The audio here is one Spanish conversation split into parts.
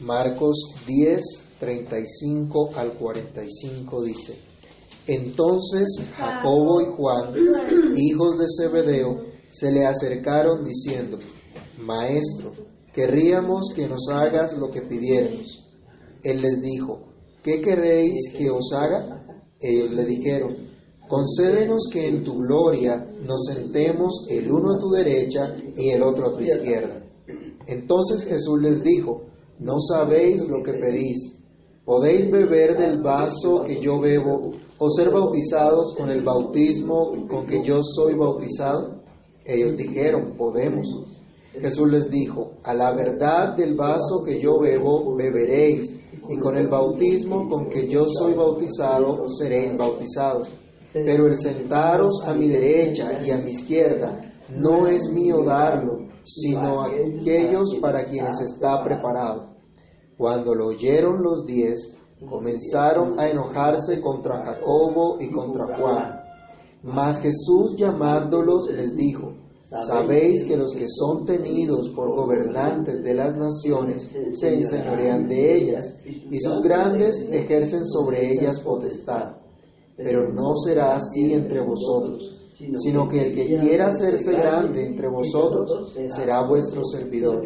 Marcos 10, 35 al 45 dice, Entonces Jacobo y Juan, hijos de Zebedeo, se le acercaron diciendo, Maestro, querríamos que nos hagas lo que pidiéramos. Él les dijo, ¿qué queréis que os haga? Ellos le dijeron, concédenos que en tu gloria nos sentemos el uno a tu derecha y el otro a tu izquierda. Entonces Jesús les dijo, no sabéis lo que pedís. ¿Podéis beber del vaso que yo bebo o ser bautizados con el bautismo con que yo soy bautizado? Ellos dijeron, podemos. Jesús les dijo, a la verdad del vaso que yo bebo, beberéis, y con el bautismo con que yo soy bautizado, seréis bautizados. Pero el sentaros a mi derecha y a mi izquierda no es mío darlo, sino aquellos para quienes está preparado. Cuando lo oyeron los diez, comenzaron a enojarse contra Jacobo y contra Juan. Mas Jesús llamándolos les dijo, Sabéis que los que son tenidos por gobernantes de las naciones se enseñorean de ellas, y sus grandes ejercen sobre ellas potestad. Pero no será así entre vosotros, sino que el que quiera hacerse grande entre vosotros será vuestro servidor.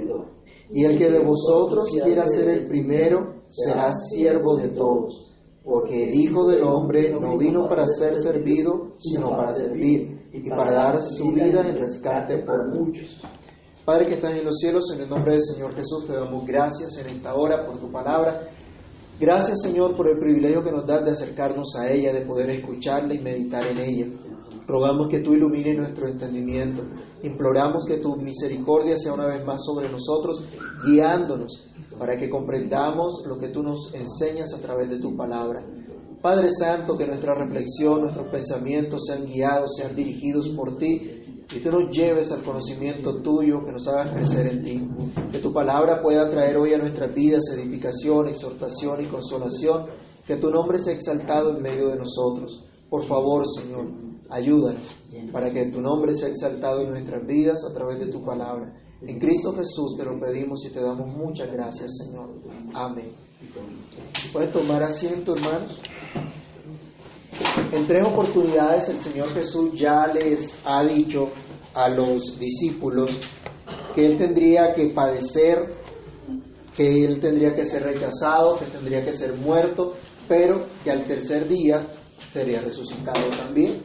Y el que de vosotros quiera ser el primero será siervo de todos, porque el Hijo del Hombre no vino para ser servido, sino para servir y para dar su vida en rescate por muchos. Padre que estás en los cielos, en el nombre del Señor Jesús te damos gracias en esta hora por tu palabra. Gracias Señor por el privilegio que nos das de acercarnos a ella, de poder escucharla y meditar en ella. Rogamos que tú ilumines nuestro entendimiento. Imploramos que tu misericordia sea una vez más sobre nosotros, guiándonos para que comprendamos lo que tú nos enseñas a través de tu palabra. Padre Santo, que nuestra reflexión, nuestros pensamientos sean guiados, sean dirigidos por ti y tú nos lleves al conocimiento tuyo, que nos hagas crecer en ti. Que tu palabra pueda traer hoy a nuestras vidas edificación, exhortación y consolación. Que tu nombre sea exaltado en medio de nosotros. Por favor, Señor, ayúdanos para que tu nombre sea exaltado en nuestras vidas a través de tu palabra. En Cristo Jesús te lo pedimos y te damos muchas gracias, Señor. Amén. ¿Pueden tomar asiento, hermanos? En tres oportunidades el Señor Jesús ya les ha dicho a los discípulos que Él tendría que padecer, que Él tendría que ser rechazado, que tendría que ser muerto, pero que al tercer día sería resucitado también.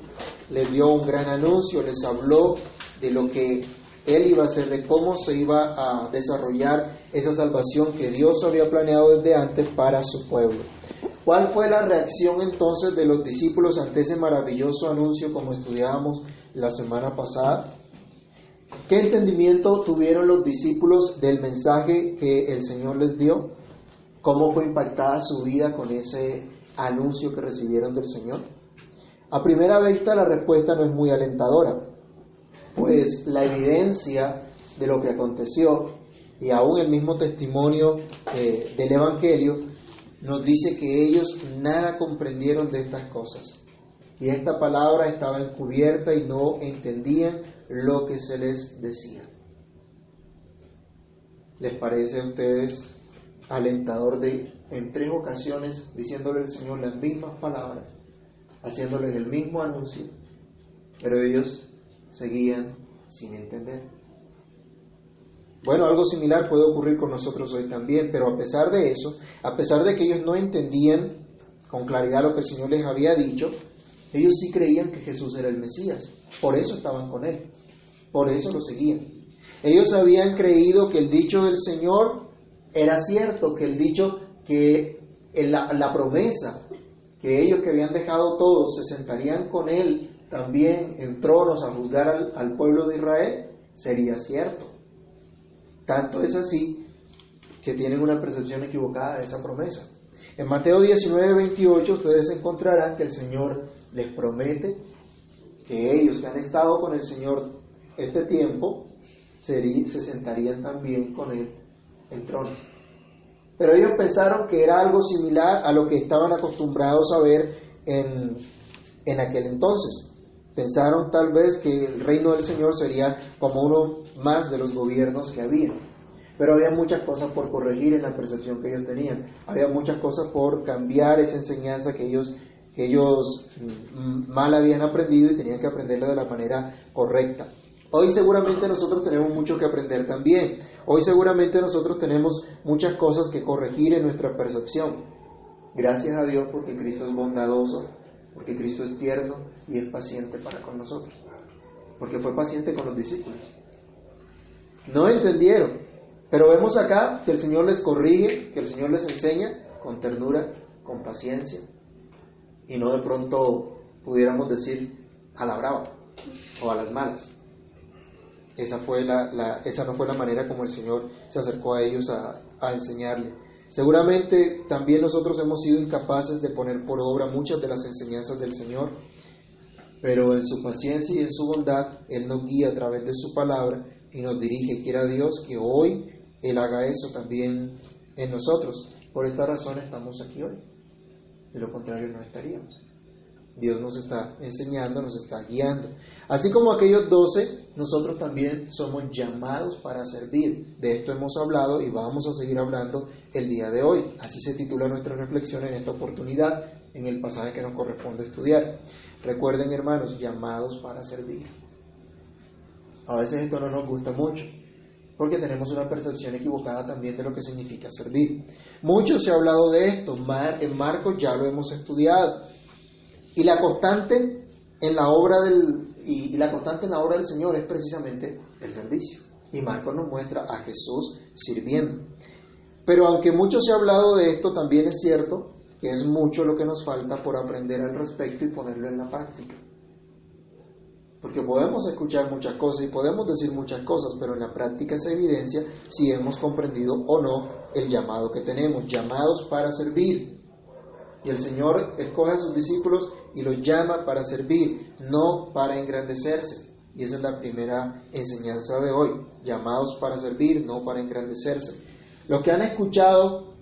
Les dio un gran anuncio, les habló de lo que Él iba a hacer, de cómo se iba a desarrollar esa salvación que Dios había planeado desde antes para su pueblo. ¿Cuál fue la reacción entonces de los discípulos ante ese maravilloso anuncio como estudiábamos la semana pasada? ¿Qué entendimiento tuvieron los discípulos del mensaje que el Señor les dio? ¿Cómo fue impactada su vida con ese anuncio que recibieron del Señor? A primera vista la respuesta no es muy alentadora, pues la evidencia de lo que aconteció y aún el mismo testimonio eh, del Evangelio nos dice que ellos nada comprendieron de estas cosas. Y esta palabra estaba encubierta y no entendían lo que se les decía. ¿Les parece a ustedes alentador de en tres ocasiones diciéndole al Señor las mismas palabras, haciéndoles el mismo anuncio, pero ellos seguían sin entender? Bueno, algo similar puede ocurrir con nosotros hoy también, pero a pesar de eso, a pesar de que ellos no entendían con claridad lo que el Señor les había dicho, ellos sí creían que Jesús era el Mesías. Por eso estaban con Él. Por eso lo seguían. Ellos habían creído que el dicho del Señor era cierto, que el dicho que la, promesa, que ellos que habían dejado todo se sentarían con Él también en tronos a juzgar al, al pueblo de Israel, sería cierto. Tanto es así que tienen una percepción equivocada de esa promesa. En Mateo 19, 28 ustedes encontrarán que el Señor les promete que ellos que han estado con el Señor este tiempo se sentarían también con Él en trono. Pero ellos pensaron que era algo similar a lo que estaban acostumbrados a ver en, en aquel entonces. Pensaron tal vez que el reino del Señor sería como uno más de los gobiernos que había. pero había muchas cosas por corregir en la percepción que ellos tenían, había muchas cosas por cambiar esa enseñanza que ellos, que ellos mm, mal habían aprendido y tenían que aprenderla de la manera correcta. Hoy seguramente nosotros tenemos mucho que aprender también. Hoy seguramente nosotros tenemos muchas cosas que corregir en nuestra percepción. Gracias a Dios porque Cristo es bondadoso, porque Cristo es tierno y es paciente para con nosotros. Porque fue paciente con los discípulos. No entendieron, pero vemos acá que el Señor les corrige, que el Señor les enseña con ternura, con paciencia, y no de pronto pudiéramos decir a la brava o a las malas. Esa, fue la, no fue la manera como el Señor se acercó a ellos a, a enseñarle. Seguramente también nosotros hemos sido incapaces de poner por obra muchas de las enseñanzas del Señor, pero en su paciencia y en su bondad Él nos guía a través de su palabra y nos dirige. Quiera Dios que hoy Él haga eso también en nosotros. Por esta razón estamos aquí hoy. De lo contrario no estaríamos. Dios nos está enseñando, nos está guiando. Así como aquellos doce, nosotros también somos llamados para servir. De esto hemos hablado y vamos a seguir hablando el día de hoy. Así se titula nuestra reflexión en esta oportunidad, en el pasaje que nos corresponde estudiar. Recuerden, hermanos, llamados para servir. A veces esto no nos gusta mucho, porque tenemos una percepción equivocada también de lo que significa servir. Mucho se ha hablado de esto, en Marcos ya lo hemos estudiado. Y la constante en la obra del, y, la constante en la obra del Señor es precisamente el servicio. Y Marcos nos muestra a Jesús sirviendo. Pero aunque mucho se ha hablado de esto, también es cierto que es mucho lo que nos falta por aprender al respecto y ponerlo en la práctica. Porque podemos escuchar muchas cosas y podemos decir muchas cosas, pero en la práctica se evidencia si hemos comprendido o no el llamado que tenemos, llamados para servir. Y el Señor escoge a sus discípulos y los llama para servir, no para engrandecerse. Y esa es la primera enseñanza de hoy, llamados para servir, no para engrandecerse. Los que han escuchado,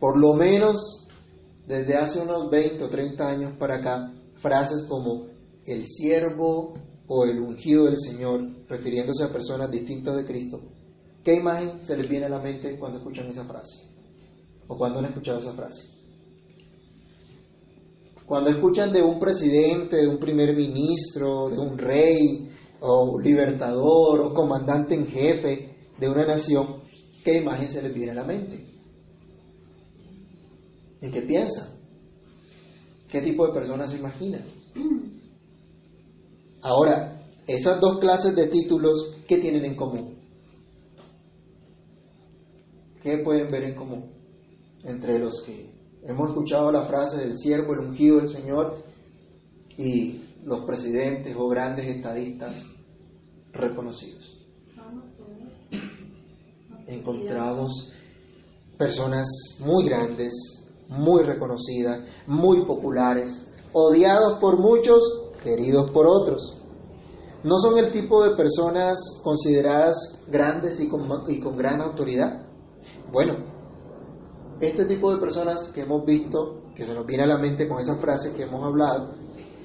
por lo menos desde hace unos 20 o 30 años para acá, frases como el siervo o el ungido del Señor, refiriéndose a personas distintas de Cristo, ¿qué imagen se les viene a la mente cuando escuchan esa frase? ¿O cuando han escuchado esa frase? Cuando escuchan de un presidente, de un primer ministro, de un rey, o libertador, o comandante en jefe de una nación, ¿qué imagen se les viene a la mente? ¿En qué piensan? ¿Qué tipo de personas se imaginan? Ahora, esas dos clases de títulos, ¿qué tienen en común? ¿Qué pueden ver en común entre los que hemos escuchado la frase del siervo, el ungido del Señor y los presidentes o grandes estadistas reconocidos? Encontramos personas muy grandes, muy reconocidas, muy populares, odiados por muchos, queridos por otros. No son el tipo de personas consideradas grandes y con, y con gran autoridad. Bueno, este tipo de personas que hemos visto, que se nos viene a la mente con esa frase que hemos hablado,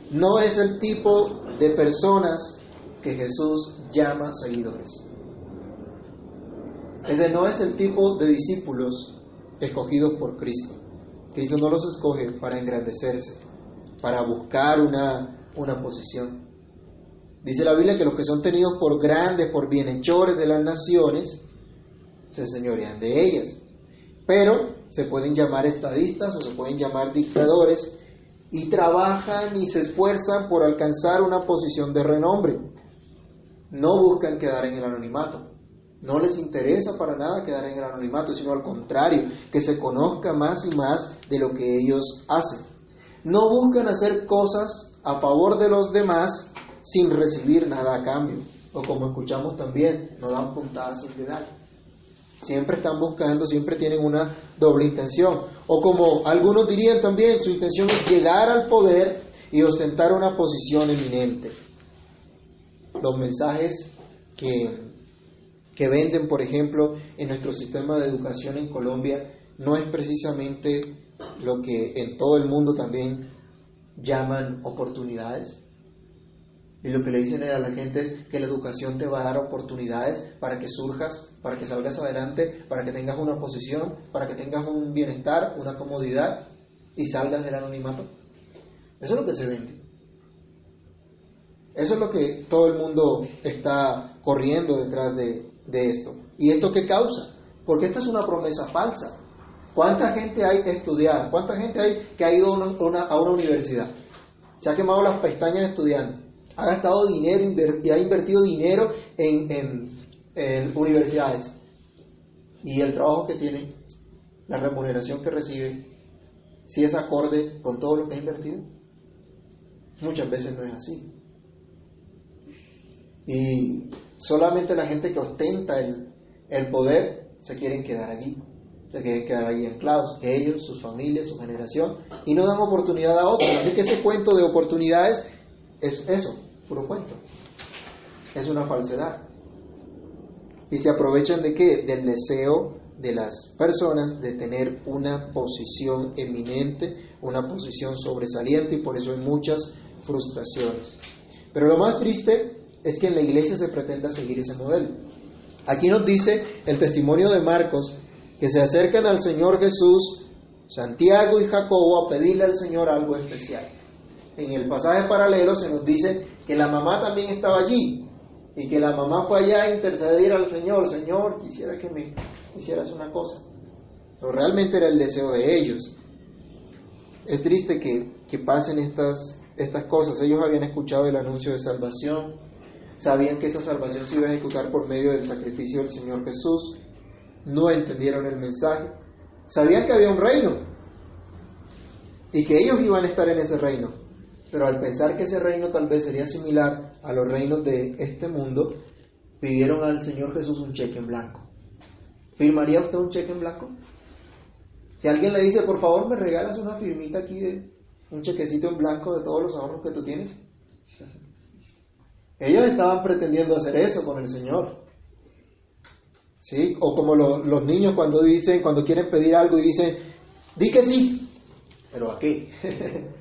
no es el tipo de personas que Jesús llama seguidores. Ese no es el tipo de discípulos escogidos por Cristo. Cristo no los escoge para engrandecerse, para buscar una, una posición. Dice la Biblia que los que son tenidos por grandes, por bienhechores de las naciones, se señorean de ellas. Pero se pueden llamar estadistas o se pueden llamar dictadores y trabajan y se esfuerzan por alcanzar una posición de renombre. No buscan quedar en el anonimato. No les interesa para nada quedar en el anonimato, sino al contrario, que se conozca más y más de lo que ellos hacen. No buscan hacer cosas a favor de los demás sin recibir nada a cambio. O como escuchamos también, no dan puntadas sin pedal. Siempre están buscando, siempre tienen una doble intención. O como algunos dirían también, su intención es llegar al poder y ostentar una posición eminente. Los mensajes que, que venden, por ejemplo, en nuestro sistema de educación en Colombia, no es precisamente lo que en todo el mundo también llaman oportunidades. Y lo que le dicen a la gente es que la educación te va a dar oportunidades para que surjas, para que salgas adelante, para que tengas una posición, para que tengas un bienestar, una comodidad y salgas del anonimato. Eso es lo que se vende. Eso es lo que todo el mundo está corriendo detrás de, esto. ¿Y esto qué causa? Porque esta es una promesa falsa. ¿Cuánta gente hay que estudiar? ¿Cuánta gente hay que ha ido a una, universidad? Se ha quemado las pestañas estudiando. Ha gastado dinero y ha invertido dinero en universidades. Y el trabajo que tiene, la remuneración que recibe, si es acorde con todo lo que ha invertido. Muchas veces no es así. Y solamente la gente que ostenta el, el poder se quieren quedar allí. Se quieren quedar allí anclados, ellos, sus familias, su generación, y no dan oportunidad a otros. Así que ese cuento de oportunidades es eso, puro cuento. Es una falsedad. Y se aprovechan de qué? Del deseo de las personas de tener una posición eminente, una posición sobresaliente, y por eso hay muchas frustraciones. Pero lo más triste es que en la iglesia se pretenda seguir ese modelo. Aquí nos dice el testimonio de Marcos que se acercan al Señor Jesús, Santiago y Jacobo, a pedirle al Señor algo especial. En el pasaje paralelo se nos dice que la mamá también estaba allí y que la mamá fue allá a interceder al Señor, Señor, quisiera que me hicieras una cosa. Pero realmente era el deseo de ellos. Es triste que, que pasen estas, estas cosas. Ellos habían escuchado el anuncio de salvación, sabían que esa salvación se iba a ejecutar por medio del sacrificio del Señor Jesús, no entendieron el mensaje, sabían que había un reino y que ellos iban a estar en ese reino, pero al pensar que ese reino tal vez sería similar a los reinos de este mundo, pidieron al Señor Jesús un cheque en blanco. ¿Firmaría usted un cheque en blanco? Si alguien le dice, por favor, me regalas una firmita aquí de un chequecito en blanco de todos los ahorros que tú tienes, ellos estaban pretendiendo hacer eso con el Señor. ¿Sí? O como los niños cuando dicen, cuando quieren pedir algo y dicen, di que sí, pero ¿a qué?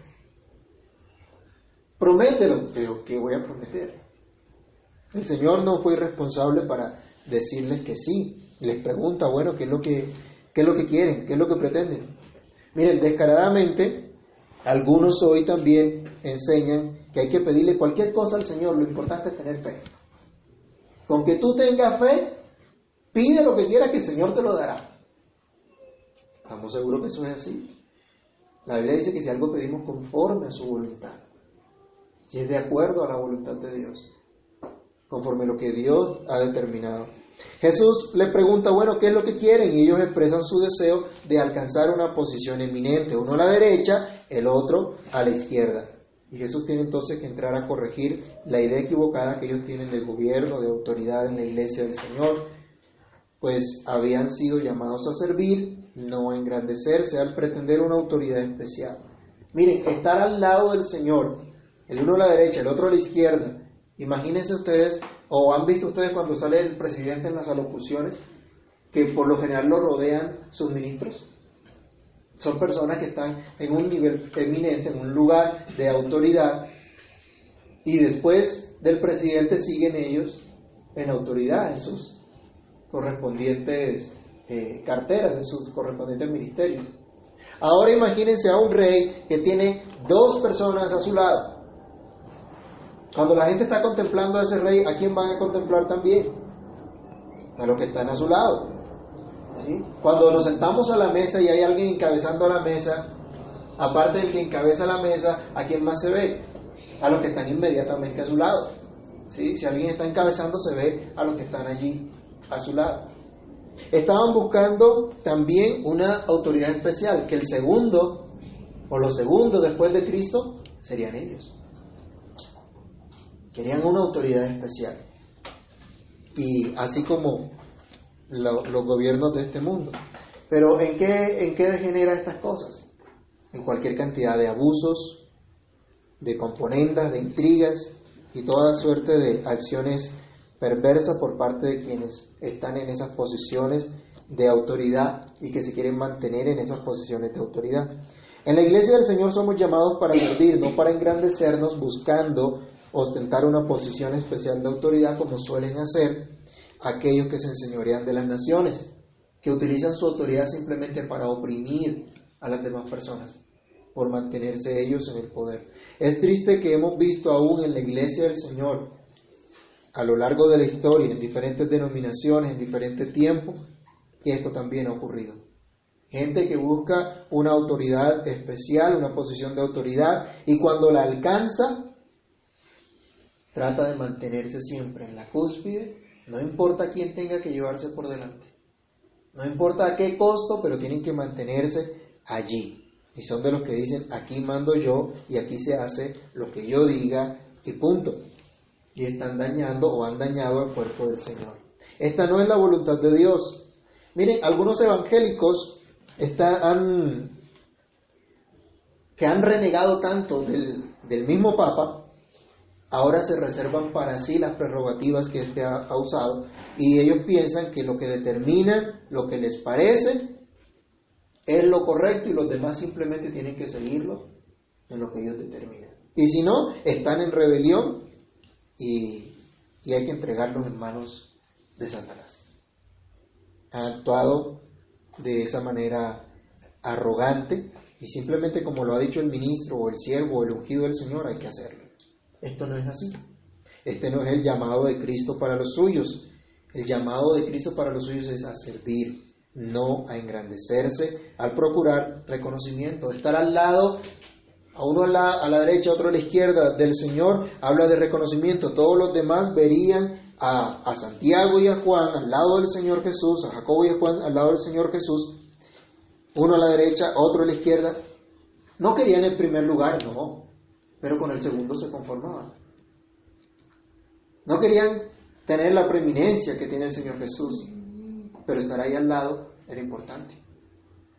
Promételo, pero ¿qué voy a prometer? El Señor no fue irresponsable para decirles que sí. Les pregunta, bueno, ¿qué es lo que, qué es lo que quieren? ¿Qué es lo que pretenden? Miren, descaradamente, algunos hoy también enseñan que hay que pedirle cualquier cosa al Señor, lo importante es tener fe. Con que tú tengas fe, pide lo que quieras que el Señor te lo dará. ¿Estamos seguros que eso es así? La Biblia dice que si algo pedimos conforme a su voluntad, si es de acuerdo a la voluntad de Dios, conforme a lo que Dios ha determinado. Jesús le pregunta, bueno, ¿qué es lo que quieren? Y ellos expresan su deseo de alcanzar una posición eminente, uno a la derecha, el otro a la izquierda. Y Jesús tiene entonces que entrar a corregir la idea equivocada que ellos tienen del gobierno, de autoridad en la iglesia del Señor, pues habían sido llamados a servir, no a engrandecerse, al pretender una autoridad especial. Miren, estar al lado del Señor, el uno a la derecha, el otro a la izquierda, imagínense ustedes, o han visto ustedes cuando sale el presidente en las alocuciones, que por lo general lo rodean sus ministros. Son personas que están en un nivel eminente, en un lugar de autoridad, y después del presidente siguen ellos en autoridad, en sus correspondientes eh, carteras, en sus correspondientes ministerios. Ahora imagínense a un rey que tiene dos personas a su lado. Cuando la gente está contemplando a ese rey, ¿a quién van a contemplar también? A los que están a su lado. Cuando nos sentamos a la mesa y hay alguien encabezando la mesa, aparte del que encabeza la mesa, ¿a quién más se ve? A los que están inmediatamente a su lado. ¿sí? Si alguien está encabezando, se ve a los que están allí a su lado. Estaban buscando también una autoridad especial, que el segundo o los segundos después de Cristo serían ellos. Querían una autoridad especial. Y así como los gobiernos de este mundo. Pero ¿en qué, ¿en qué degenera estas cosas? En cualquier cantidad de abusos, de componendas, de intrigas y toda suerte de acciones perversas por parte de quienes están en esas posiciones de autoridad y que se quieren mantener en esas posiciones de autoridad. En la iglesia del Señor somos llamados para servir, no para engrandecernos buscando ostentar una posición especial de autoridad como suelen hacer aquellos que se enseñorean de las naciones, que utilizan su autoridad simplemente para oprimir a las demás personas, por mantenerse ellos en el poder. Es triste que hemos visto aún en la iglesia del Señor, a lo largo de la historia, en diferentes denominaciones, en diferentes tiempos, que esto también ha ocurrido. Gente que busca una autoridad especial, una posición de autoridad, y cuando la alcanza, trata de mantenerse siempre en la cúspide, no importa quién tenga que llevarse por delante. No importa a qué costo, pero tienen que mantenerse allí. Y son de los que dicen, aquí mando yo y aquí se hace lo que yo diga y punto. Y están dañando o han dañado al cuerpo del Señor. Esta no es la voluntad de Dios. Miren, algunos evangélicos están, que han renegado tanto del, del mismo Papa ahora se reservan para sí las prerrogativas que éste ha, usado y ellos piensan que lo que determinan, lo que les parece, es lo correcto y los demás simplemente tienen que seguirlo en lo que ellos determinan. Y si no, están en rebelión y, y hay que entregarlos en manos de Satanás. Han actuado de esa manera arrogante y simplemente como lo ha dicho el ministro o el siervo o el ungido del Señor hay que hacerlo. Esto no es así. Este no es el llamado de Cristo para los suyos. El llamado de Cristo para los suyos es a servir, no a engrandecerse, al procurar reconocimiento, estar al lado, a uno a la, a la derecha, a otro a la izquierda del Señor, habla de reconocimiento. Todos los demás verían a, a Santiago y a Juan al lado del Señor Jesús, a Jacobo y a Juan al lado del Señor Jesús, uno a la derecha, otro a la izquierda. No querían el primer lugar, no, pero con el segundo se conformaban. No querían tener la preeminencia que tiene el Señor Jesús, pero estar ahí al lado era importante.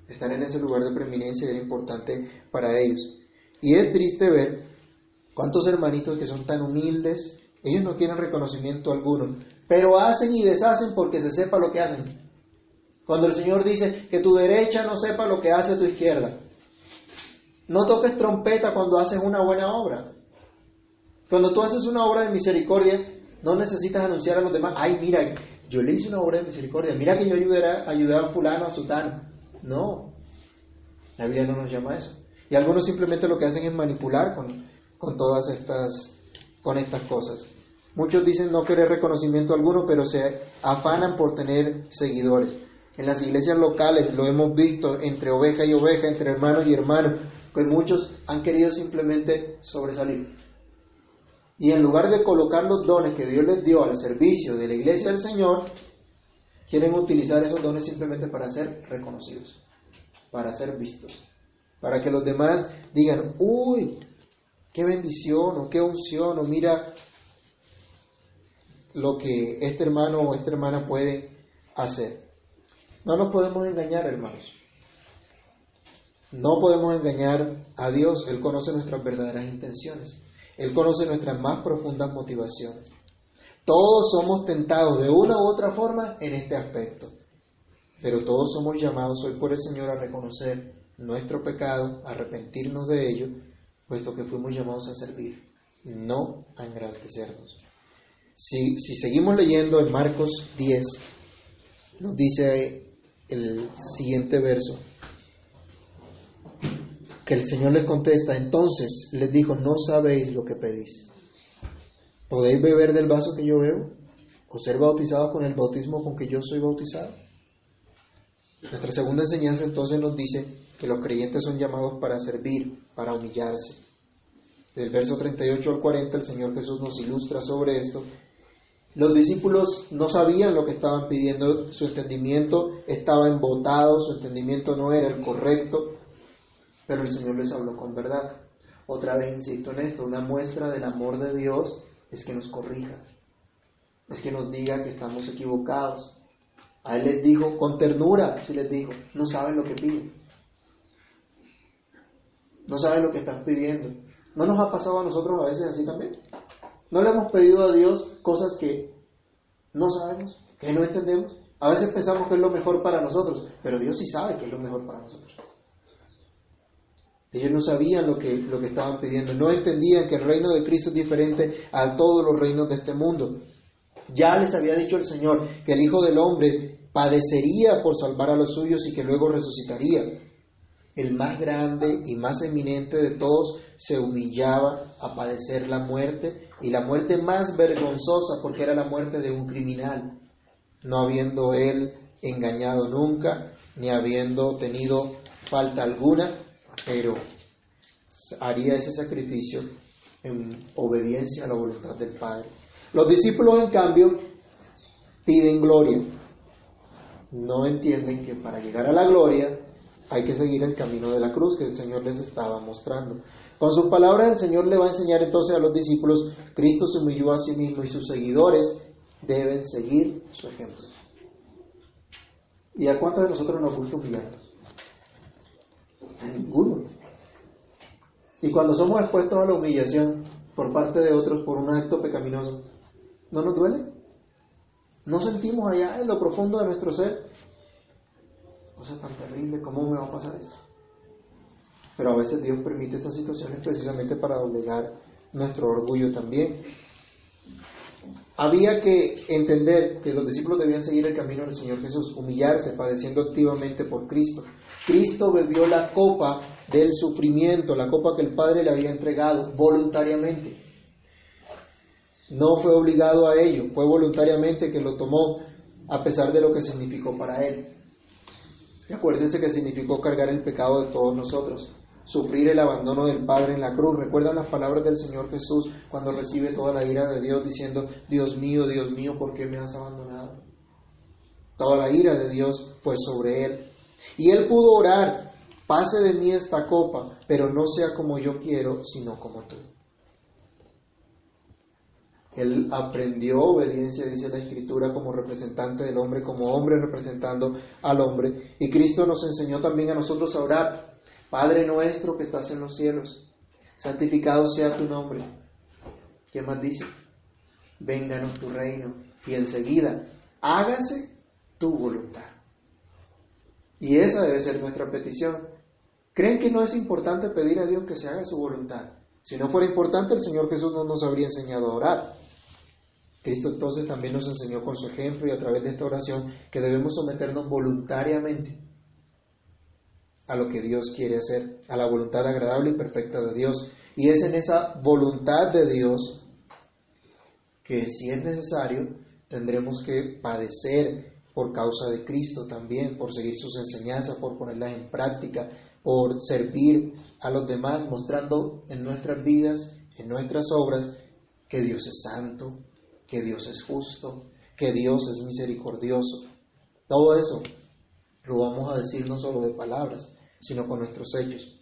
Estar en ese lugar de preeminencia era importante para ellos. Y es triste ver cuántos hermanitos que son tan humildes, ellos no quieren reconocimiento alguno, pero hacen y deshacen porque se sepa lo que hacen. Cuando el Señor dice que tu derecha no sepa lo que hace tu izquierda, no toques trompeta cuando haces una buena obra. Cuando tú haces una obra de misericordia, no necesitas anunciar a los demás, ay, mira, yo le hice una obra de misericordia, mira que yo ayudé a, ayudé a fulano, a sutano. No, la Biblia no nos llama a eso. Y algunos simplemente lo que hacen es manipular con, con todas estas, con estas cosas. Muchos dicen no querer reconocimiento alguno, pero se afanan por tener seguidores. En las iglesias locales lo hemos visto entre oveja y oveja, entre hermanos y hermanos pues muchos han querido simplemente sobresalir. Y en lugar de colocar los dones que Dios les dio al servicio de la iglesia del Señor, quieren utilizar esos dones simplemente para ser reconocidos, para ser vistos, para que los demás digan, uy, qué bendición o qué unción o mira lo que este hermano o esta hermana puede hacer. No nos podemos engañar, hermanos. No podemos engañar a Dios, Él conoce nuestras verdaderas intenciones, Él conoce nuestras más profundas motivaciones. Todos somos tentados de una u otra forma en este aspecto, pero todos somos llamados hoy por el Señor a reconocer nuestro pecado, a arrepentirnos de ello, puesto que fuimos llamados a servir, no a engrandecernos. Si, si seguimos leyendo en Marcos 10, nos dice el siguiente verso, que el Señor les contesta, entonces les dijo, no sabéis lo que pedís. ¿Podéis beber del vaso que yo bebo? ¿O ser bautizados con el bautismo con que yo soy bautizado? Nuestra segunda enseñanza entonces nos dice que los creyentes son llamados para servir, para humillarse. Del verso 38 al 40 el Señor Jesús nos ilustra sobre esto. Los discípulos no sabían lo que estaban pidiendo, su entendimiento estaba embotado, su entendimiento no era el correcto, pero el Señor les habló con verdad. Otra vez insisto en esto, una muestra del amor de Dios es que nos corrija, es que nos diga que estamos equivocados. A Él les dijo, con ternura, si les dijo, no saben lo que piden. No saben lo que están pidiendo. ¿No nos ha pasado a nosotros a veces así también? ¿No le hemos pedido a Dios cosas que no sabemos, que no entendemos? A veces pensamos que es lo mejor para nosotros, pero Dios sí sabe que es lo mejor para nosotros. Ellos no sabían lo que, lo que estaban pidiendo, no entendían que el reino de Cristo es diferente a todos los reinos de este mundo. Ya les había dicho el Señor que el Hijo del Hombre padecería por salvar a los suyos y que luego resucitaría. El más grande y más eminente de todos se humillaba a padecer la muerte y la muerte más vergonzosa porque era la muerte de un criminal, no habiendo él engañado nunca ni habiendo tenido falta alguna, pero haría ese sacrificio en obediencia a la voluntad del Padre. Los discípulos, en cambio, piden gloria. No entienden que para llegar a la gloria hay que seguir el camino de la cruz que el Señor les estaba mostrando. Con sus palabras el Señor le va a enseñar entonces a los discípulos, Cristo se humilló a sí mismo y sus seguidores deben seguir su ejemplo. ¿Y a cuántos de nosotros nos gusta humillarnos? Ninguno. Y cuando somos expuestos a la humillación por parte de otros por un acto pecaminoso, ¿no nos duele? ¿No sentimos allá en lo profundo de nuestro ser? Cosa tan terrible, ¿cómo me va a pasar esto? Pero a veces Dios permite estas situaciones precisamente para doblegar nuestro orgullo también. Había que entender que los discípulos debían seguir el camino del Señor Jesús, humillarse, padeciendo activamente por Cristo. Cristo bebió la copa del sufrimiento, la copa que el Padre le había entregado voluntariamente. No fue obligado a ello, fue voluntariamente que lo tomó a pesar de lo que significó para él. Y acuérdense que significó cargar el pecado de todos nosotros sufrir el abandono del Padre en la cruz. ¿Recuerdan las palabras del Señor Jesús cuando recibe toda la ira de Dios diciendo, Dios mío, Dios mío, ¿por qué me has abandonado? Toda la ira de Dios fue sobre él. Y él pudo orar, pase de mí esta copa, pero no sea como yo quiero, sino como tú. Él aprendió obediencia, dice la Escritura, como representante del hombre, como hombre representando al hombre. Y Cristo nos enseñó también a nosotros a orar Padre nuestro que estás en los cielos, santificado sea tu nombre. ¿Qué más dice? Vénganos tu reino. Y enseguida, hágase tu voluntad. Y esa debe ser nuestra petición. ¿Creen que no es importante pedir a Dios que se haga su voluntad? Si no fuera importante, el Señor Jesús no nos habría enseñado a orar. Cristo entonces también nos enseñó con su ejemplo y a través de esta oración que debemos someternos voluntariamente a lo que Dios quiere hacer, a la voluntad agradable y perfecta de Dios. Y es en esa voluntad de Dios que si es necesario tendremos que padecer por causa de Cristo también, por seguir sus enseñanzas, por ponerlas en práctica, por servir a los demás, mostrando en nuestras vidas, en nuestras obras, que Dios es santo, que Dios es justo, que Dios es misericordioso. Todo eso lo vamos a decir no solo de palabras, sino con nuestros hechos.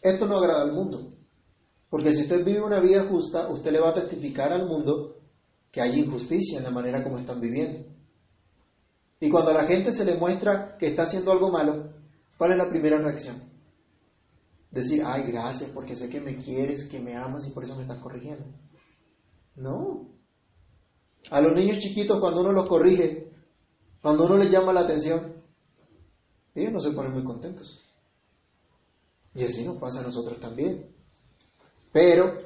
Esto no agrada al mundo, porque si usted vive una vida justa, usted le va a testificar al mundo que hay injusticia en la manera como están viviendo. Y cuando a la gente se le muestra que está haciendo algo malo, ¿cuál es la primera reacción? Decir, ay, gracias, porque sé que me quieres, que me amas y por eso me estás corrigiendo. No. A los niños chiquitos, cuando uno los corrige, cuando uno les llama la atención, ellos no se ponen muy contentos. Y así nos pasa a nosotros también. Pero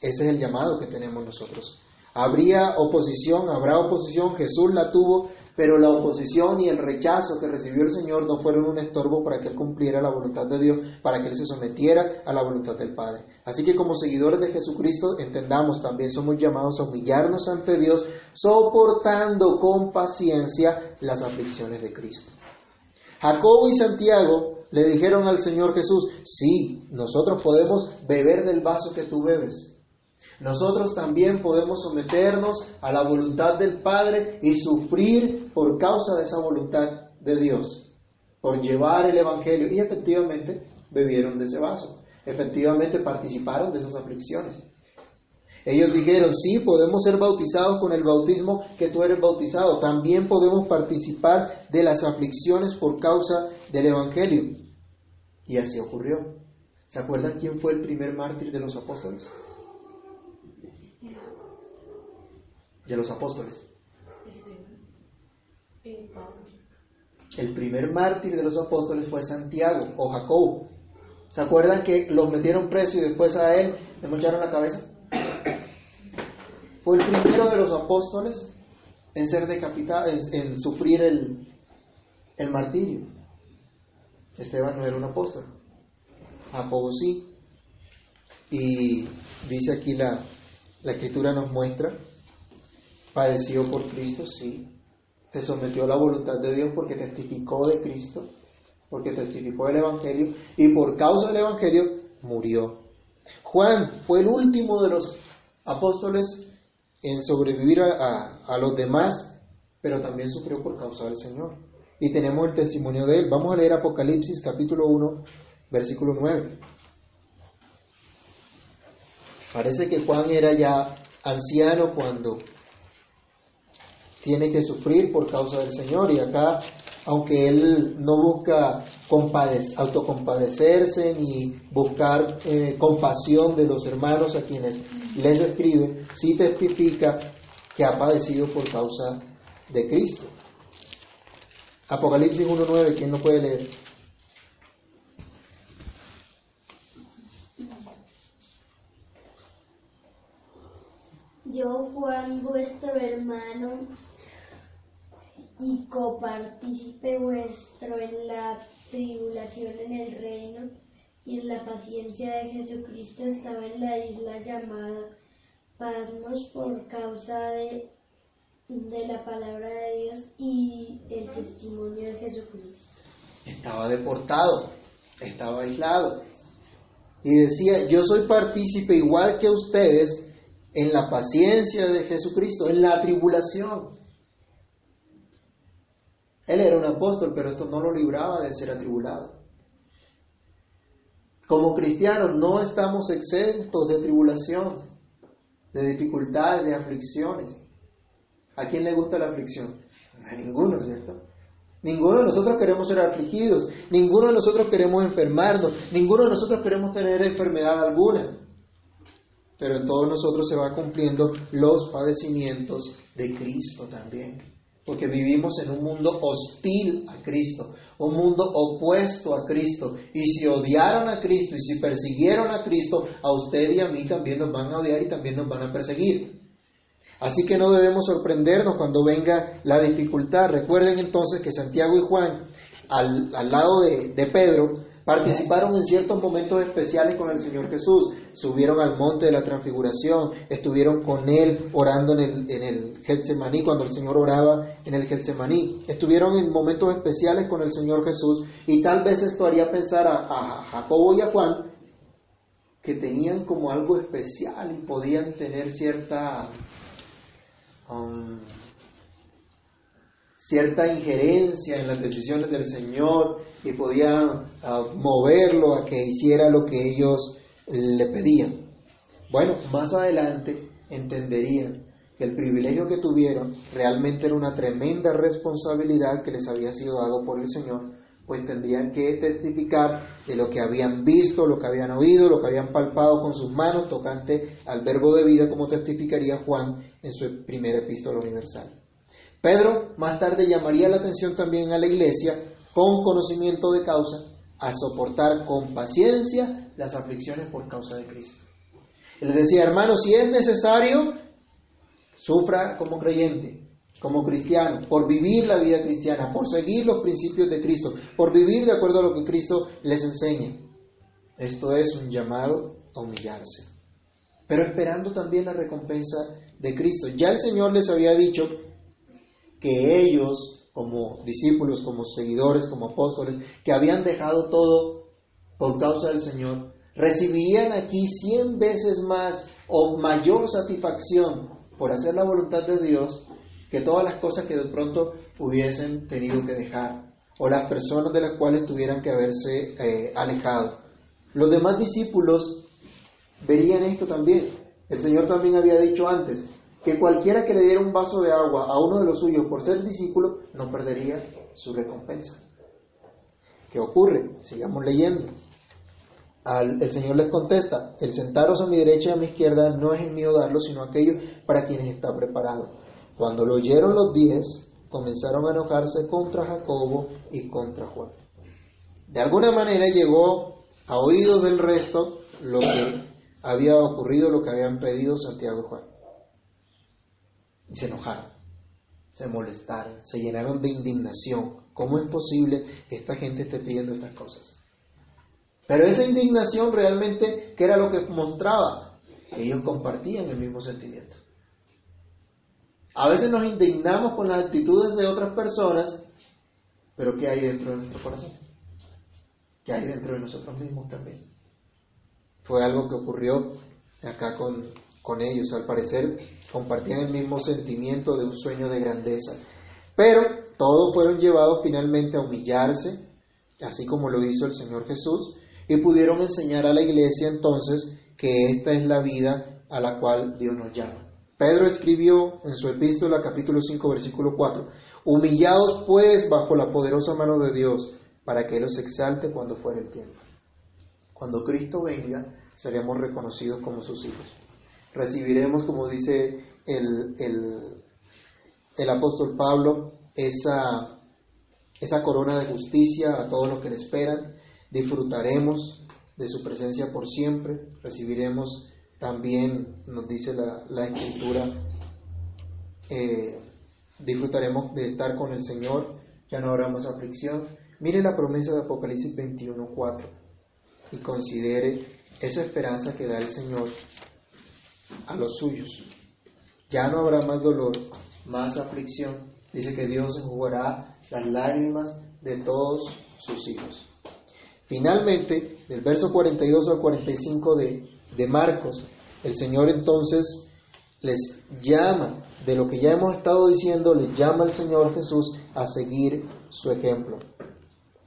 ese es el llamado que tenemos nosotros. Habría oposición, habrá oposición, Jesús la tuvo, pero la oposición y el rechazo que recibió el Señor no fueron un estorbo para que Él cumpliera la voluntad de Dios, para que Él se sometiera a la voluntad del Padre. Así que como seguidores de Jesucristo, entendamos también, somos llamados a humillarnos ante Dios, soportando con paciencia las aflicciones de Cristo. Jacobo y Santiago le dijeron al Señor Jesús, sí, nosotros podemos beber del vaso que tú bebes. Nosotros también podemos someternos a la voluntad del Padre y sufrir por causa de esa voluntad de Dios, por llevar el Evangelio. Y efectivamente bebieron de ese vaso, efectivamente participaron de esas aflicciones. Ellos dijeron, sí, podemos ser bautizados con el bautismo que tú eres bautizado. También podemos participar de las aflicciones por causa del Evangelio. Y así ocurrió. ¿Se acuerdan quién fue el primer mártir de los apóstoles? De los apóstoles. El primer mártir de los apóstoles fue Santiago o Jacobo. ¿Se acuerdan que los metieron preso y después a él le mocharon la cabeza? fue el primero de los apóstoles en ser decapitado, en, sufrir el, el martirio. Esteban no era un apóstol, Jacobo sí. Y dice aquí la, la escritura nos muestra, padeció por Cristo, sí, se sometió a la voluntad de Dios porque testificó de Cristo, porque testificó el Evangelio y por causa del Evangelio murió. Juan fue el último de los apóstoles en sobrevivir a, a, los demás, pero también sufrió por causa del Señor. Y tenemos el testimonio de él. Vamos a leer Apocalipsis capítulo 1, versículo 9. Parece que Juan era ya anciano cuando tiene que sufrir por causa del Señor y acá, aunque él no busca autocompadecerse ni buscar eh, compasión de los hermanos a quienes les escribe, sí testifica que ha padecido por causa de Cristo. Apocalipsis 1.9, ¿quién no puede leer? Yo, Juan, vuestro hermano, y copartícipe vuestro en la tribulación en el reino y en la paciencia de Jesucristo, estaba en la isla llamada Patmos por causa de, de la palabra de Dios y el testimonio de Jesucristo. Estaba deportado, estaba aislado. Y decía, yo soy partícipe igual que ustedes en la paciencia de Jesucristo, en la tribulación. Él era un apóstol, pero esto no lo libraba de ser atribulado. Como cristianos no estamos exentos de tribulación, de dificultades, de aflicciones. ¿A quién le gusta la aflicción? A ninguno, ¿cierto? Ninguno de nosotros queremos ser afligidos, ninguno de nosotros queremos enfermarnos, ninguno de nosotros queremos tener enfermedad alguna pero en todos nosotros se va cumpliendo los padecimientos de Cristo también. Porque vivimos en un mundo hostil a Cristo, un mundo opuesto a Cristo. Y si odiaron a Cristo y si persiguieron a Cristo, a usted y a mí también nos van a odiar y también nos van a perseguir. Así que no debemos sorprendernos cuando venga la dificultad. Recuerden entonces que Santiago y Juan, al, lado de, de Pedro, Participaron en ciertos momentos especiales con el Señor Jesús. Subieron al monte de la transfiguración, estuvieron con Él orando en el, en el Getsemaní, cuando el Señor oraba en el Getsemaní. Estuvieron en momentos especiales con el Señor Jesús y tal vez esto haría pensar a, Jacobo y a Juan que tenían como algo especial y podían tener cierta... Um, cierta injerencia en las decisiones del Señor y podían ah, moverlo a que hiciera lo que ellos le pedían. Bueno, más adelante entenderían que el privilegio que tuvieron realmente era una tremenda responsabilidad que les había sido dado por el Señor, pues tendrían que testificar de lo que habían visto, lo que habían oído, lo que habían palpado con sus manos tocante al verbo de vida, como testificaría Juan en su primera epístola universal. Pedro más tarde llamaría la atención también a la iglesia con conocimiento de causa a soportar con paciencia las aflicciones por causa de Cristo. Él decía, hermano, si es necesario, sufra como creyente, como cristiano, por vivir la vida cristiana, por seguir los principios de Cristo, por vivir de acuerdo a lo que Cristo les enseña. Esto es un llamado a humillarse, pero esperando también la recompensa de Cristo. Ya el Señor les había dicho que ellos, como discípulos, como seguidores, como apóstoles, que habían dejado todo por causa del Señor, recibirían aquí cien veces más o mayor satisfacción por hacer la voluntad de Dios que todas las cosas que de pronto hubiesen tenido que dejar o las personas de las cuales tuvieran que haberse eh, alejado. Los demás discípulos verían esto también. El Señor también había dicho antes, que cualquiera que le diera un vaso de agua a uno de los suyos por ser discípulo no perdería su recompensa. ¿Qué ocurre? Sigamos leyendo. el Señor les contesta, el sentaros a mi derecha y a mi izquierda no es el mío darlo, sino aquello para quienes está preparado. Cuando lo oyeron los diez, comenzaron a enojarse contra Jacobo y contra Juan. De alguna manera llegó a oídos del resto lo que había ocurrido, lo que habían pedido Santiago y Juan. Y se enojaron, se molestaron, se llenaron de indignación. ¿Cómo es posible que esta gente esté pidiendo estas cosas? Pero esa indignación realmente, ¿qué era lo que mostraba? Que ellos compartían el mismo sentimiento. A veces nos indignamos con las actitudes de otras personas, pero ¿qué hay dentro de nuestro corazón? ¿Qué hay dentro de nosotros mismos también? Fue algo que ocurrió acá con, con ellos. Al parecer compartían el mismo sentimiento de un sueño de grandeza. Pero todos fueron llevados finalmente a humillarse, así como lo hizo el Señor Jesús, y pudieron enseñar a la iglesia entonces que esta es la vida a la cual Dios nos llama. Pedro escribió en su epístola capítulo 5 versículo 4, humillados pues bajo la poderosa mano de Dios, para que Él os exalte cuando fuera el tiempo. Cuando Cristo venga, seremos reconocidos como sus hijos. Recibiremos, como dice el, el, apóstol Pablo, esa, esa corona de justicia a todos los que le esperan. Disfrutaremos de su presencia por siempre. Recibiremos también, nos dice la, la escritura, eh, disfrutaremos de estar con el Señor, ya no habrá más aflicción. Mire la promesa de Apocalipsis 21.4 y considere esa esperanza que da el Señor a los suyos. Ya no habrá más dolor, más aflicción. Dice que Dios enjugará las lágrimas de todos sus hijos. Finalmente, del verso 42 al 45 de, de Marcos, el Señor entonces les llama, de lo que ya hemos estado diciendo, les llama al Señor Jesús a seguir su ejemplo.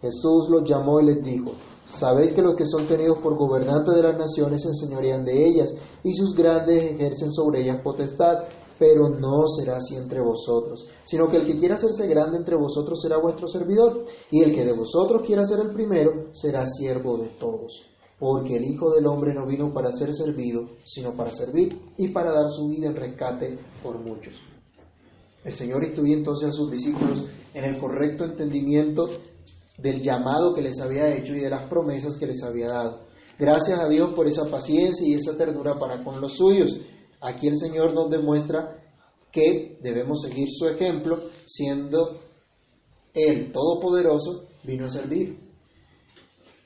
Jesús los llamó y les dijo, Sabéis que los que son tenidos por gobernantes de las naciones se enseñorean de ellas, y sus grandes ejercen sobre ellas potestad, pero no será así entre vosotros, sino que el que quiera hacerse grande entre vosotros será vuestro servidor, y el que de vosotros quiera ser el primero será siervo de todos. Porque el Hijo del Hombre no vino para ser servido, sino para servir y para dar su vida en rescate por muchos. El Señor instruyó entonces a sus discípulos en el correcto entendimiento del llamado que les había hecho y de las promesas que les había dado. Gracias a Dios por esa paciencia y esa ternura para con los suyos. Aquí el Señor nos demuestra que debemos seguir su ejemplo, siendo Él Todopoderoso, vino a servir.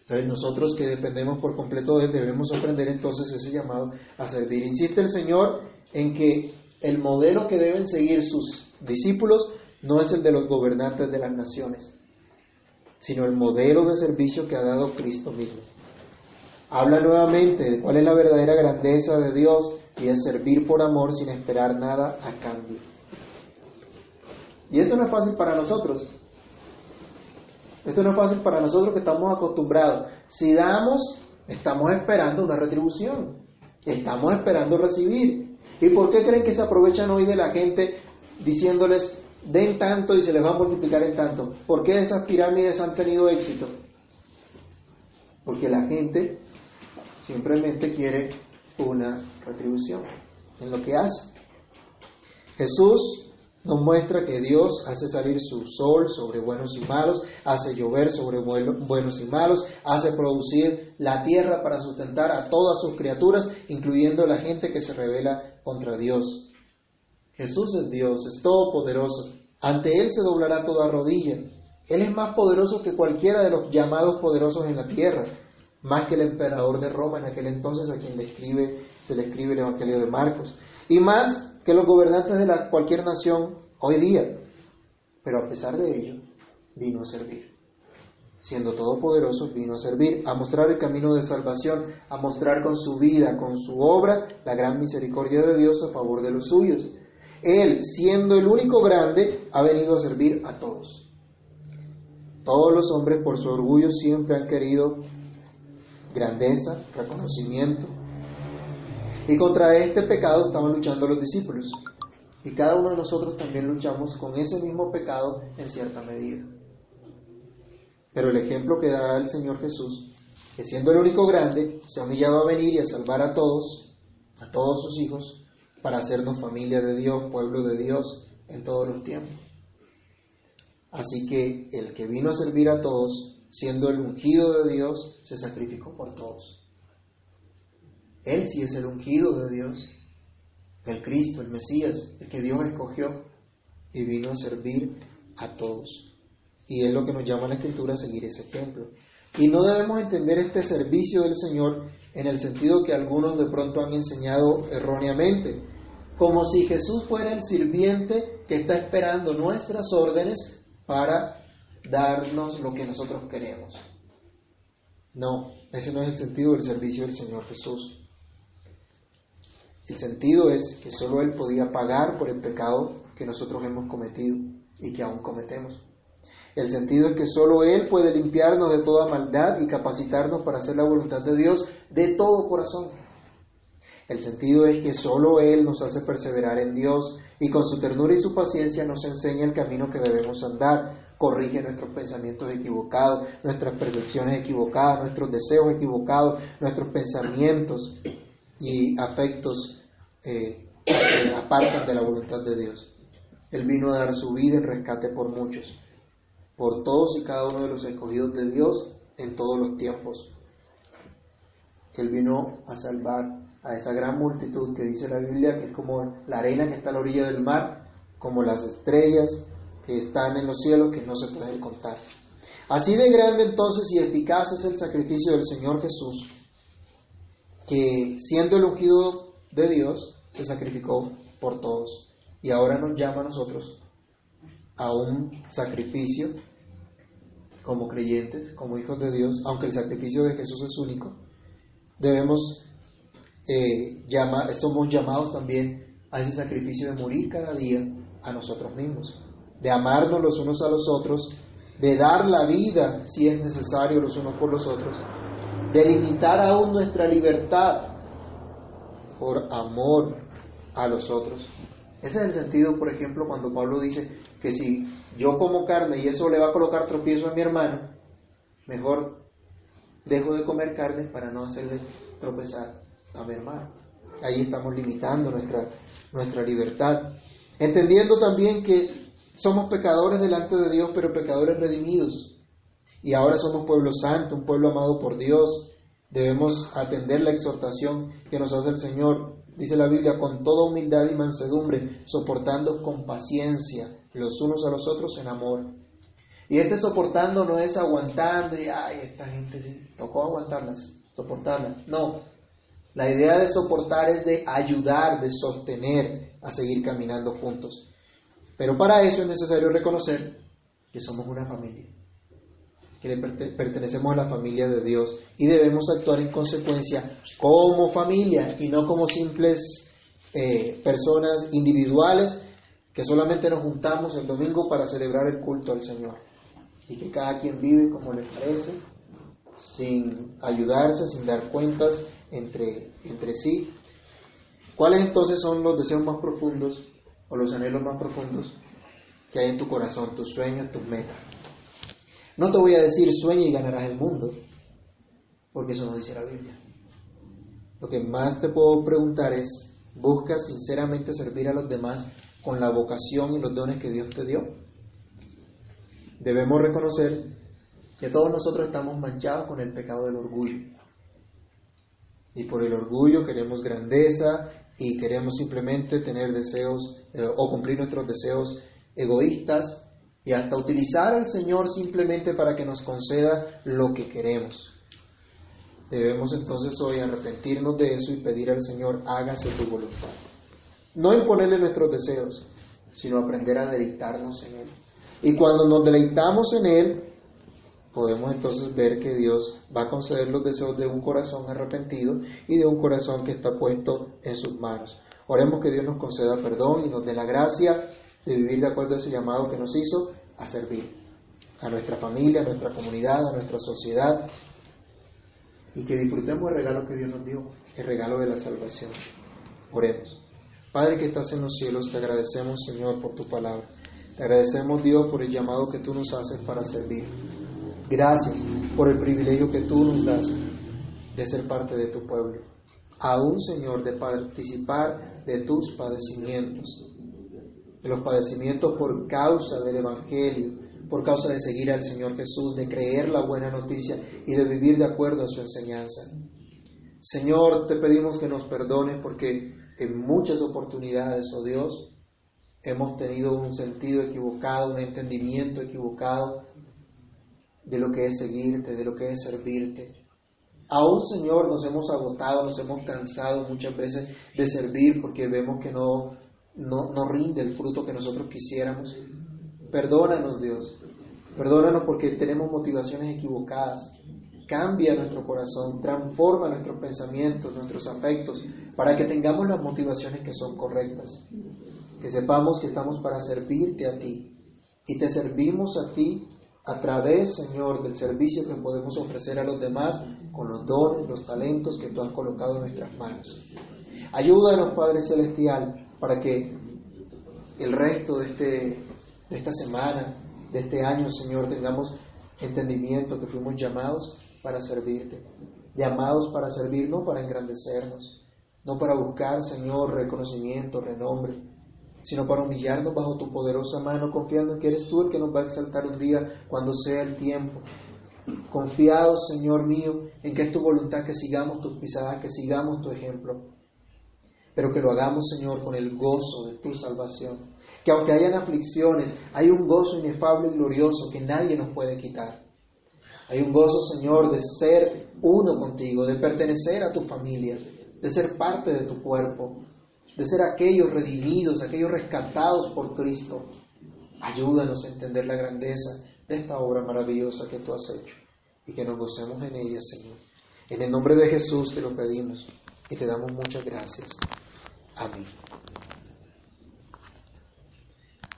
Entonces nosotros que dependemos por completo de Él debemos aprender entonces ese llamado a servir. Insiste el Señor en que el modelo que deben seguir sus discípulos no es el de los gobernantes de las naciones, sino el modelo de servicio que ha dado Cristo mismo. Habla nuevamente de cuál es la verdadera grandeza de Dios y es servir por amor sin esperar nada a cambio. Y esto no es fácil para nosotros. Esto no es fácil para nosotros que estamos acostumbrados. Si damos, estamos esperando una retribución. Estamos esperando recibir. ¿Y por qué creen que se aprovechan hoy de la gente diciéndoles, den tanto y se les va a multiplicar en tanto. ¿Por qué esas pirámides han tenido éxito? Porque la gente simplemente quiere una retribución en lo que hace. Jesús nos muestra que Dios hace salir su sol sobre buenos y malos, hace llover sobre buenos y malos, hace producir la tierra para sustentar a todas sus criaturas, incluyendo la gente que se revela contra Dios. Jesús es Dios, es todopoderoso. Ante Él se doblará toda rodilla. Él es más poderoso que cualquiera de los llamados poderosos en la tierra, más que el emperador de Roma en aquel entonces a quien le escribe, se le escribe el Evangelio de Marcos, y más que los gobernantes de cualquier nación hoy día. Pero a pesar de ello, vino a servir. Siendo todopoderoso, vino a servir, a mostrar el camino de salvación, a mostrar con su vida, con su obra, la gran misericordia de Dios a favor de los suyos. Él, siendo el único grande, ha venido a servir a todos. Todos los hombres por su orgullo siempre han querido grandeza, reconocimiento. Y contra este pecado estaban luchando los discípulos. Y cada uno de nosotros también luchamos con ese mismo pecado en cierta medida. Pero el ejemplo que da el Señor Jesús, que siendo el único grande, se ha humillado a venir y a salvar a todos, a todos sus hijos, para hacernos familia de Dios, pueblo de Dios en todos los tiempos. Así que el que vino a servir a todos, siendo el ungido de Dios, se sacrificó por todos. Él sí es el ungido de Dios. el Cristo, el Mesías, el que Dios escogió y vino a servir a todos. Y es lo que nos llama la Escritura a seguir ese ejemplo. Y no debemos entender este servicio del Señor en el sentido que algunos de pronto han enseñado erróneamente, como si Jesús fuera el sirviente que está esperando nuestras órdenes para darnos lo que nosotros queremos. No, ese no es el sentido del servicio del Señor Jesús. El sentido es que solo Él podía pagar por el pecado que nosotros hemos cometido y que aún cometemos. El sentido es que solo Él puede limpiarnos de toda maldad y capacitarnos para hacer la voluntad de Dios de todo corazón. El sentido es que solo Él nos hace perseverar en Dios y con su ternura y su paciencia nos enseña el camino que debemos andar, corrige nuestros pensamientos equivocados, nuestras percepciones equivocadas, nuestros deseos equivocados, nuestros pensamientos y afectos eh, que se apartan de la voluntad de Dios. Él vino a dar su vida en rescate por muchos, por todos y cada uno de los escogidos de Dios en todos los tiempos. Él vino a salvar a esa gran multitud que dice la Biblia, que es como la arena que está a la orilla del mar, como las estrellas que están en los cielos que no se pueden contar. Así de grande entonces y eficaz es el sacrificio del Señor Jesús, que siendo el ungido de Dios, se sacrificó por todos. Y ahora nos llama a nosotros a un sacrificio como creyentes, como hijos de Dios, aunque el sacrificio de Jesús es único, debemos, eh, somos llamados también a ese sacrificio de morir cada día a nosotros mismos, de amarnos los unos a los otros, de dar la vida si es necesario los unos por los otros, de limitar aún nuestra libertad por amor a los otros. Ese es el sentido, por ejemplo, cuando Pablo dice que si yo como carne y eso le va a colocar tropiezo a mi hermano, mejor dejo de comer carne para no hacerle tropezar a mi hermano. Ahí estamos limitando nuestra, nuestra libertad. Entendiendo también que somos pecadores delante de Dios, pero pecadores redimidos. Y ahora somos pueblo santo, un pueblo amado por Dios. Debemos atender la exhortación que nos hace el Señor. Dice la Biblia, con toda humildad y mansedumbre, soportando con paciencia los unos a los otros en amor. Y este soportando no es aguantando y, ay, esta gente sí, tocó aguantarlas, soportarlas. No, la idea de soportar es de ayudar, de sostener a seguir caminando juntos. Pero para eso es necesario reconocer que somos una familia, que le pertenecemos a la familia de Dios y debemos actuar en consecuencia como familia y no como simples eh, personas individuales que solamente nos juntamos el domingo para celebrar el culto al Señor y que cada quien vive como le parece, sin ayudarse, sin dar cuentas entre, entre sí. ¿Cuáles entonces son los deseos más profundos o los anhelos más profundos que hay en tu corazón, tus sueños, tus metas? No te voy a decir sueña y ganarás el mundo, porque eso no dice la Biblia. Lo que más te puedo preguntar es, ¿buscas sinceramente servir a los demás con la vocación y los dones que Dios te dio. Debemos reconocer que todos nosotros estamos manchados con el pecado del orgullo. Y por el orgullo queremos grandeza y queremos simplemente tener deseos eh, o cumplir nuestros deseos egoístas y hasta utilizar al Señor simplemente para que nos conceda lo que queremos. Debemos entonces hoy arrepentirnos de eso y pedir al Señor, hágase tu voluntad. No imponerle nuestros deseos, sino aprender a deleitarnos en Él. Y cuando nos deleitamos en Él, podemos entonces ver que Dios va a conceder los deseos de un corazón arrepentido y de un corazón que está puesto en sus manos. Oremos que Dios nos conceda perdón y nos dé la gracia de vivir de acuerdo a ese llamado que nos hizo a servir a nuestra familia, a nuestra comunidad, a nuestra sociedad y que disfrutemos el regalo que Dios nos dio, el regalo de la salvación. Oremos. Padre que estás en los cielos, te agradecemos, Señor, por tu palabra. Te agradecemos, Dios, por el llamado que tú nos haces para servir. Gracias por el privilegio que tú nos das de ser parte de tu pueblo. Aún, Señor, de participar de tus padecimientos. De los padecimientos por causa del Evangelio, por causa de seguir al Señor Jesús, de creer la buena noticia y de vivir de acuerdo a su enseñanza. Señor, te pedimos que nos perdones porque en muchas oportunidades, oh Dios, hemos tenido un sentido equivocado, un entendimiento equivocado de lo que es seguirte, de lo que es servirte. Aún, Señor, nos hemos agotado, nos hemos cansado muchas veces de servir porque vemos que no, no, no rinde el fruto que nosotros quisiéramos. Perdónanos, Dios. Perdónanos porque tenemos motivaciones equivocadas. Cambia nuestro corazón, transforma nuestros pensamientos, nuestros afectos, para que tengamos las motivaciones que son correctas. Que sepamos que estamos para servirte a ti. Y te servimos a ti a través, Señor, del servicio que podemos ofrecer a los demás con los dones, los talentos que tú has colocado en nuestras manos. Ayúdanos, Padre Celestial, para que el resto de, este, de esta semana, de este año, Señor, tengamos entendimiento que fuimos llamados para servirte, llamados para servir, no para engrandecernos, no para buscar, Señor, reconocimiento, renombre, sino para humillarnos bajo tu poderosa mano, confiando en que eres tú el que nos va a exaltar un día cuando sea el tiempo. Confiados, Señor mío, en que es tu voluntad que sigamos tus pisadas, que sigamos tu ejemplo, pero que lo hagamos, Señor, con el gozo de tu salvación. Que aunque hayan aflicciones, hay un gozo inefable y glorioso que nadie nos puede quitar. Hay un gozo, Señor, de ser uno contigo, de pertenecer a tu familia, de ser parte de tu cuerpo, de ser aquellos redimidos, aquellos rescatados por Cristo. Ayúdanos a entender la grandeza de esta obra maravillosa que tú has hecho y que nos gocemos en ella, Señor. En el nombre de Jesús te lo pedimos y te damos muchas gracias. Amén.